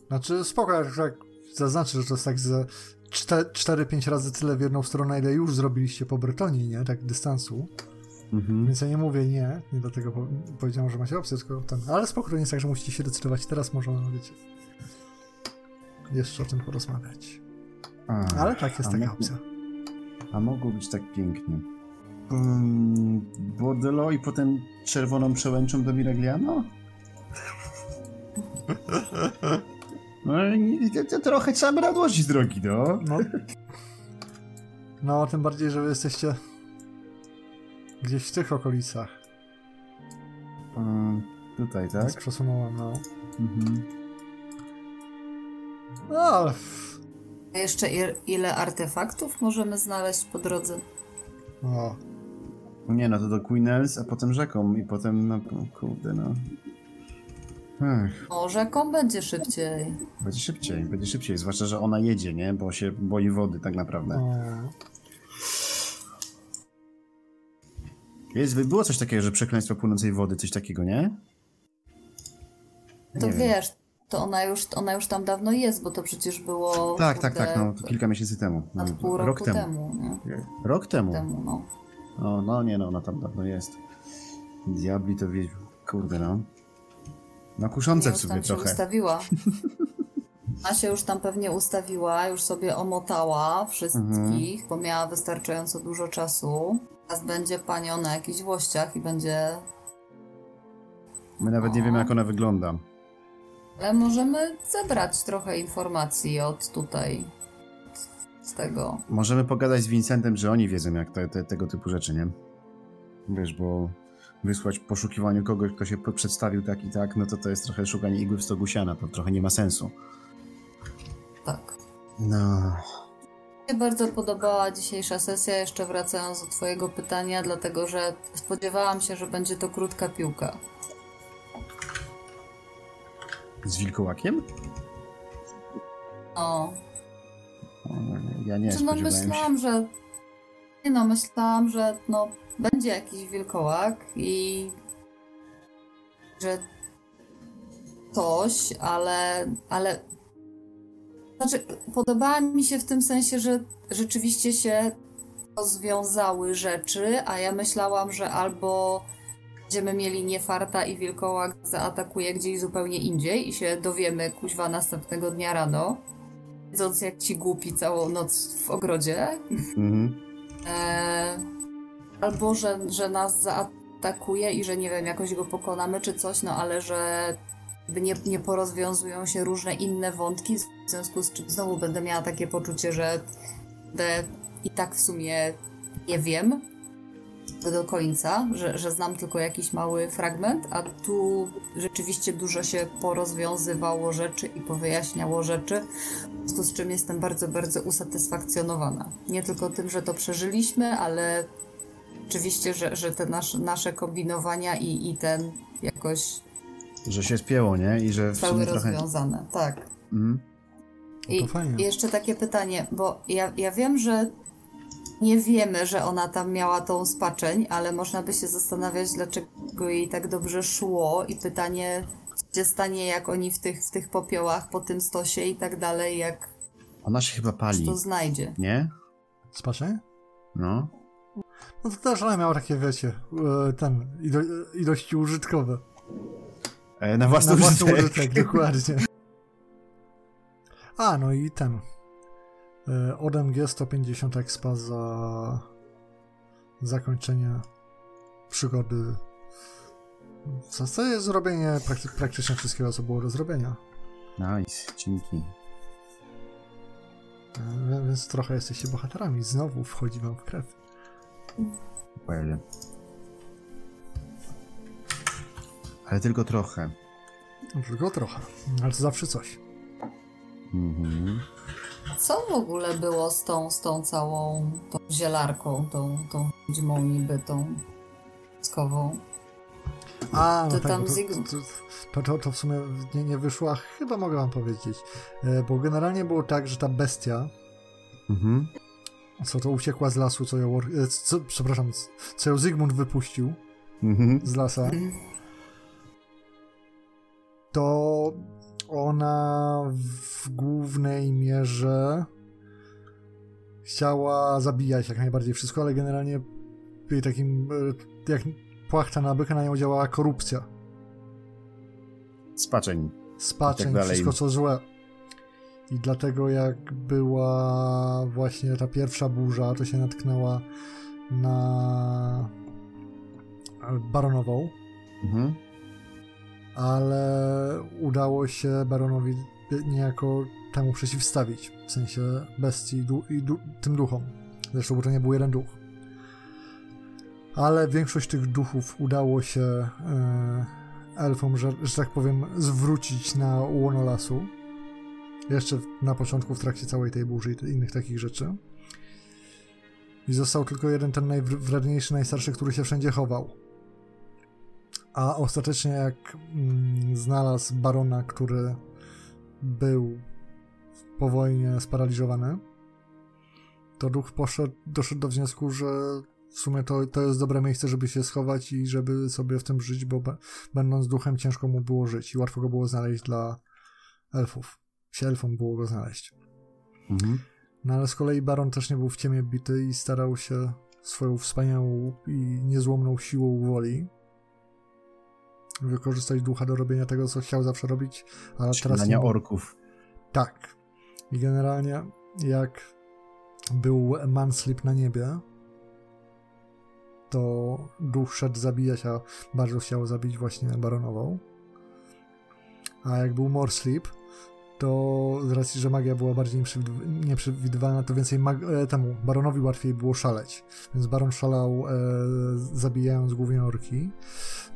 Znaczy spoko, jak, zaznaczę, że to jest tak ze 4-5 razy tyle w jedną stronę, ile już zrobiliście po Bretonii, nie? Tak dystansu. Mhm. Więc ja nie mówię nie, nie dlatego po, powiedziałem, że macie opcję, tylko ten. Ale spoko, to nie jest tak, że musicie się decydować teraz, można, wiecie, jeszcze o tym porozmawiać. A, Ale tak, jest taka mógł- opcja. A mogło być tak pięknie. Mm, Bordello i potem czerwoną przełęczą do Miragliano? No, i- to, to trochę trzeba by odłożyć z drogi, no. No. no, tym bardziej, że wy jesteście gdzieś w tych okolicach. Mm, tutaj, Więc tak? przesunąłem, no. Mhm. No, ale A Jeszcze ile artefaktów możemy znaleźć po drodze? o, Nie, no to do Queen Els, a potem rzeką i potem, no kurde, no. Ech, O, rzeką będzie szybciej. będzie szybciej, będzie szybciej, zwłaszcza, że ona jedzie, nie? Bo się boi wody tak naprawdę. o. Jest, było coś takiego, że przekleństwo płynącej wody, coś takiego, nie? To Nie wiem. wiesz, to ona już, ona już tam dawno jest, bo to przecież było... Tak, tak, tak, no, to kilka miesięcy temu. No, pół rok roku temu. temu, nie? Rok temu. temu no. No, no nie no, ona tam dawno jest. Diabli to wie, kurde no. Na kuszące Ja w sumie tam się trochę. ustawiła. [laughs] Ona się już tam pewnie ustawiła, już sobie omotała wszystkich, Mhm. bo miała wystarczająco dużo czasu. Teraz będzie panią na jakichś włościach i będzie... My nawet nie wiemy jak ona wygląda. Ale możemy zebrać trochę informacji od tutaj, z tego. Możemy pogadać z Vincentem, że oni wiedzą jak te, te, tego typu rzeczy, nie? Wiesz, bo wysłać poszukiwaniu kogoś, kto się przedstawił tak i tak, no to to jest trochę szukanie igły w stogu siana, to trochę nie ma sensu. Tak. No, Mi się bardzo podobała dzisiejsza sesja, jeszcze wracając do twojego pytania, dlatego że spodziewałam się, że będzie to krótka piłka. z wilkołakiem? No, O, Ja nie Czy no spodziewałem się. myślałam, że. Nie no, myślałam, że no będzie jakiś wilkołak i że coś, ale, ale Znaczy, podobała mi się w tym sensie, że rzeczywiście się rozwiązały rzeczy, a ja myślałam, że albo będziemy mieli niefarta i wilkołak zaatakuje gdzieś zupełnie indziej i się dowiemy kuźwa następnego dnia rano, wiedząc jak ci głupi całą noc w ogrodzie. Mhm. E, albo, że, że nas zaatakuje i że nie wiem, jakoś go pokonamy czy coś, no ale że nie, nie porozwiązują się różne inne wątki, w związku z czym znowu będę miała takie poczucie, że i tak w sumie nie wiem do końca, że, że znam tylko jakiś mały fragment, a tu rzeczywiście dużo się porozwiązywało rzeczy i powyjaśniało rzeczy, w związku z czym jestem bardzo, bardzo usatysfakcjonowana. Nie tylko tym, że to przeżyliśmy, ale oczywiście, że, że te nasze, nasze kombinowania i, i ten jakoś że się spięło, nie? I że Zostały rozwiązane, tak. Mhm. I no jeszcze takie pytanie, bo ja, ja wiem, że nie wiemy, że ona tam miała tą spaczeń, ale można by się zastanawiać, dlaczego jej tak dobrze szło i pytanie, co się stanie, jak oni w tych, w tych popiołach po tym stosie i tak dalej, jak ona się chyba pali. to znajdzie. Nie? Spaczeń? No. No to też ona miała takie, wiecie, e, ten, ilo ilości użytkowe. E, na własny, na własny użytek. dokładnie. A, no i ten. Od MG 150 expa za zakończenie przygody. W zasadzie zrobienie prakty praktycznie wszystkiego, co było do zrobienia. Nice, dzięki. E, więc trochę jesteście bohaterami. Znowu wchodzi wam w krew. Well. Ale tylko trochę. Tylko trochę, ale to zawsze coś. Mhm. Co w ogóle było z tą, z tą całą tą zielarką, tą, tą dźmą niby, tą skową? A, no to, tak, to, to, to, to, w sumie nie, nie wyszło, a chyba mogę wam powiedzieć. E, bo generalnie było tak, że ta bestia, mhm. co to uciekła z lasu, co ją, e, co, przepraszam, co ją Zygmunt wypuścił mhm. z lasa, mhm to ona w głównej mierze chciała zabijać jak najbardziej wszystko, ale generalnie jej takim, e, jak płachta na byka na nią działała korupcja. Spaczeń. Spaczeń, tak wszystko co złe. I dlatego jak była właśnie ta pierwsza burza, to się natknęła na baronową. Mhm ale udało się baronowi niejako temu przeciwstawić, w sensie bestii du i du tym duchom. Zresztą, bo to nie był jeden duch. Ale większość tych duchów udało się e, elfom, że, że tak powiem, zwrócić na łono lasu. Jeszcze na początku, w trakcie całej tej burzy i innych takich rzeczy. I został tylko jeden, ten najwredniejszy, najstarszy, który się wszędzie chował a ostatecznie jak mm, znalazł barona, który był po wojnie sparaliżowany, to duch poszedł, doszedł do wniosku, że w sumie to, to jest dobre miejsce, żeby się schować i żeby sobie w tym żyć, bo będąc duchem ciężko mu było żyć i łatwo go było znaleźć dla elfów. Się elfom było go znaleźć. Mhm. No ale z kolei baron też nie był w ciemię bity i starał się swoją wspaniałą i niezłomną siłą woli wykorzystać ducha do robienia tego, co chciał zawsze robić, ale teraz nie... orków. Tak. I generalnie jak był Manslip na niebie, to duch szedł zabijać, a bardzo chciał zabić właśnie baronową. A jak był Morsleep, to z racji, że magia była bardziej nieprzewidywalna, to więcej e, temu baronowi łatwiej było szaleć. Więc baron szalał e, zabijając głównie orki.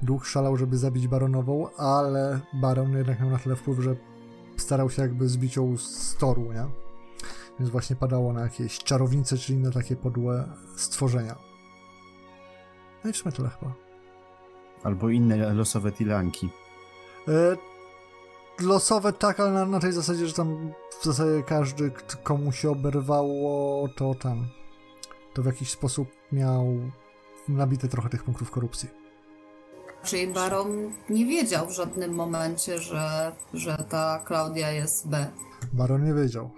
Duch szalał, żeby zabić baronową, ale baron jednak miał na tyle wpływ, że starał się jakby zbić ją z toru, nie? Więc właśnie padało na jakieś czarownice czy inne takie podłe stworzenia. No i w sumie tyle chyba. Albo inne losowe tilanki. E, losowe tak, ale na, na, tej zasadzie, że tam w zasadzie każdy, komu się oberwało, to tam to w jakiś sposób miał nabite trochę tych punktów korupcji. Czyli Baron nie wiedział w żadnym momencie, że, że ta Klaudia jest B. Baron nie wiedział.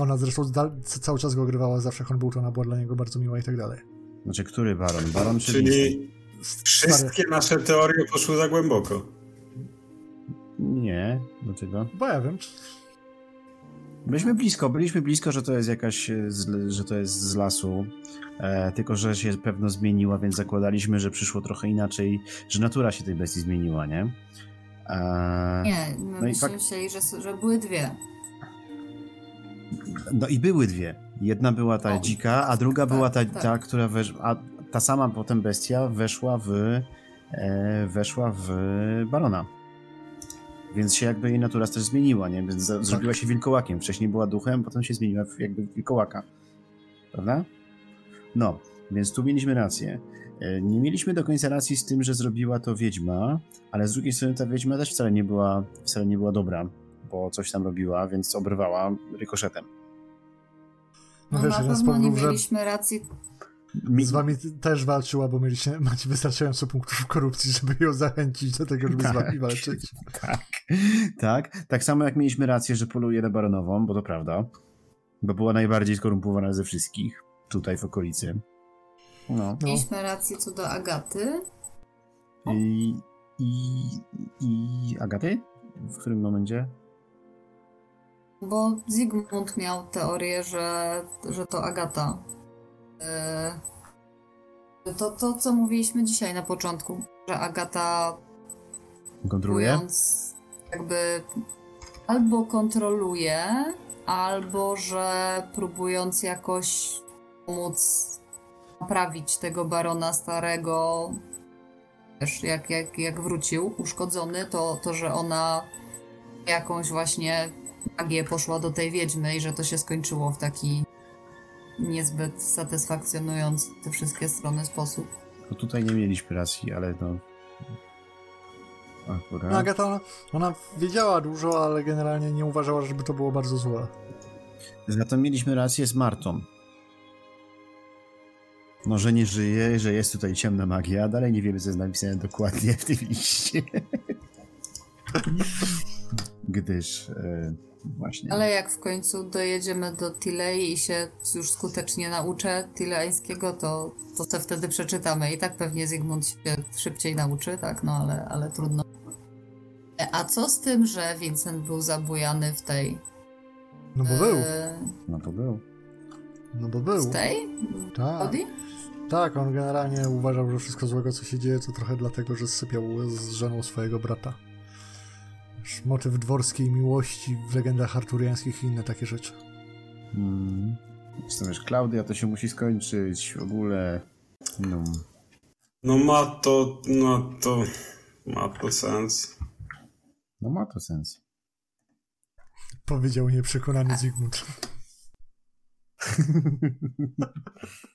Ona zresztą cały czas go ogrywała, zawsze jak on był, to ona była dla niego bardzo miła i tak dalej. Znaczy, który baron? Baron czy Czyli wszystkie nasze teorie poszły za głęboko. Nie, dlaczego? Bo ja wiem. Byliśmy blisko, byliśmy blisko, że to jest jakaś, e, z, że to jest z lasu, e, tylko że się pewno zmieniła, więc zakładaliśmy, że przyszło trochę inaczej, że natura się tej bestii zmieniła, nie? E, nie, my no fakt... myśleli, że, że były dwie. No i były dwie. Jedna była ta o, dzika, a druga tak, była ta, tak. ta która wesz... a ta sama potem bestia weszła w e, weszła w barona. Więc się jakby jej natura też zmieniła, nie? Więc tak. zrobiła się wilkołakiem. Wcześniej była duchem, potem się zmieniła w jakby wilkołaka. Prawda? No, więc tu mieliśmy rację. E, nie mieliśmy do końca racji z tym, że zrobiła to wiedźma, ale z drugiej strony ta wiedźma też wcale nie była, wcale nie była dobra, bo coś tam robiła, więc obrywała rykoszetem. No, no na pewno nie mieliśmy że... racji mi... Z wami też walczyła, bo mieliście, macie wystarczająco punktów korupcji, żeby ją zachęcić do tego, żeby tak, z wami walczyć. [laughs] Tak, tak. Tak samo jak mieliśmy rację, że poluje na baronową, bo to prawda. Bo była najbardziej skorumpowana ze wszystkich tutaj w okolicy. No. Mieliśmy rację co do Agaty. I, i, I Agaty? W którym momencie? Bo Zygmunt miał teorię, że, że to Agata to, to, co mówiliśmy dzisiaj na początku, że Agata kontroluje? jakby albo kontroluje, albo że próbując jakoś pomóc naprawić tego barona starego, wiesz, jak, jak, jak wrócił uszkodzony, to, to że ona jakąś właśnie magię poszła do tej wiedźmy i że to się skończyło w taki niezbyt satysfakcjonujący te wszystkie strony sposób. No tutaj nie mieliśmy racji, ale no... Akurat. No, Agata, ona, ona wiedziała dużo, ale generalnie nie uważała, żeby to było bardzo złe. Za to mieliśmy rację z Martą. No, że nie żyje, że jest tutaj ciemna magia, a dalej nie wiemy, co jest napisane dokładnie w tym liście. [laughs] Gdyż... Yy Właśnie. Ale jak w końcu dojedziemy do Tilei i się już skutecznie nauczę tileańskiego, to, to to wtedy przeczytamy. I tak pewnie Zygmunt się szybciej nauczy, tak? No ale, ale trudno. E, a co z tym, że Vincent był zabujany w tej... No bo był. E... No to był. No bo był. Z tej? Tak. Tak, on generalnie uważał, że wszystko złego, co się dzieje, to trochę dlatego, że sypiał z żoną swojego brata motyw dworskiej miłości w legendach arturiańskich i inne takie rzeczy. Hmm. Zresztą wiesz, Klaudia to się musi skończyć w ogóle. No, no ma to, no to, ma to sens. No ma to sens. Powiedział nieprzekonany Zygmunt. [laughs]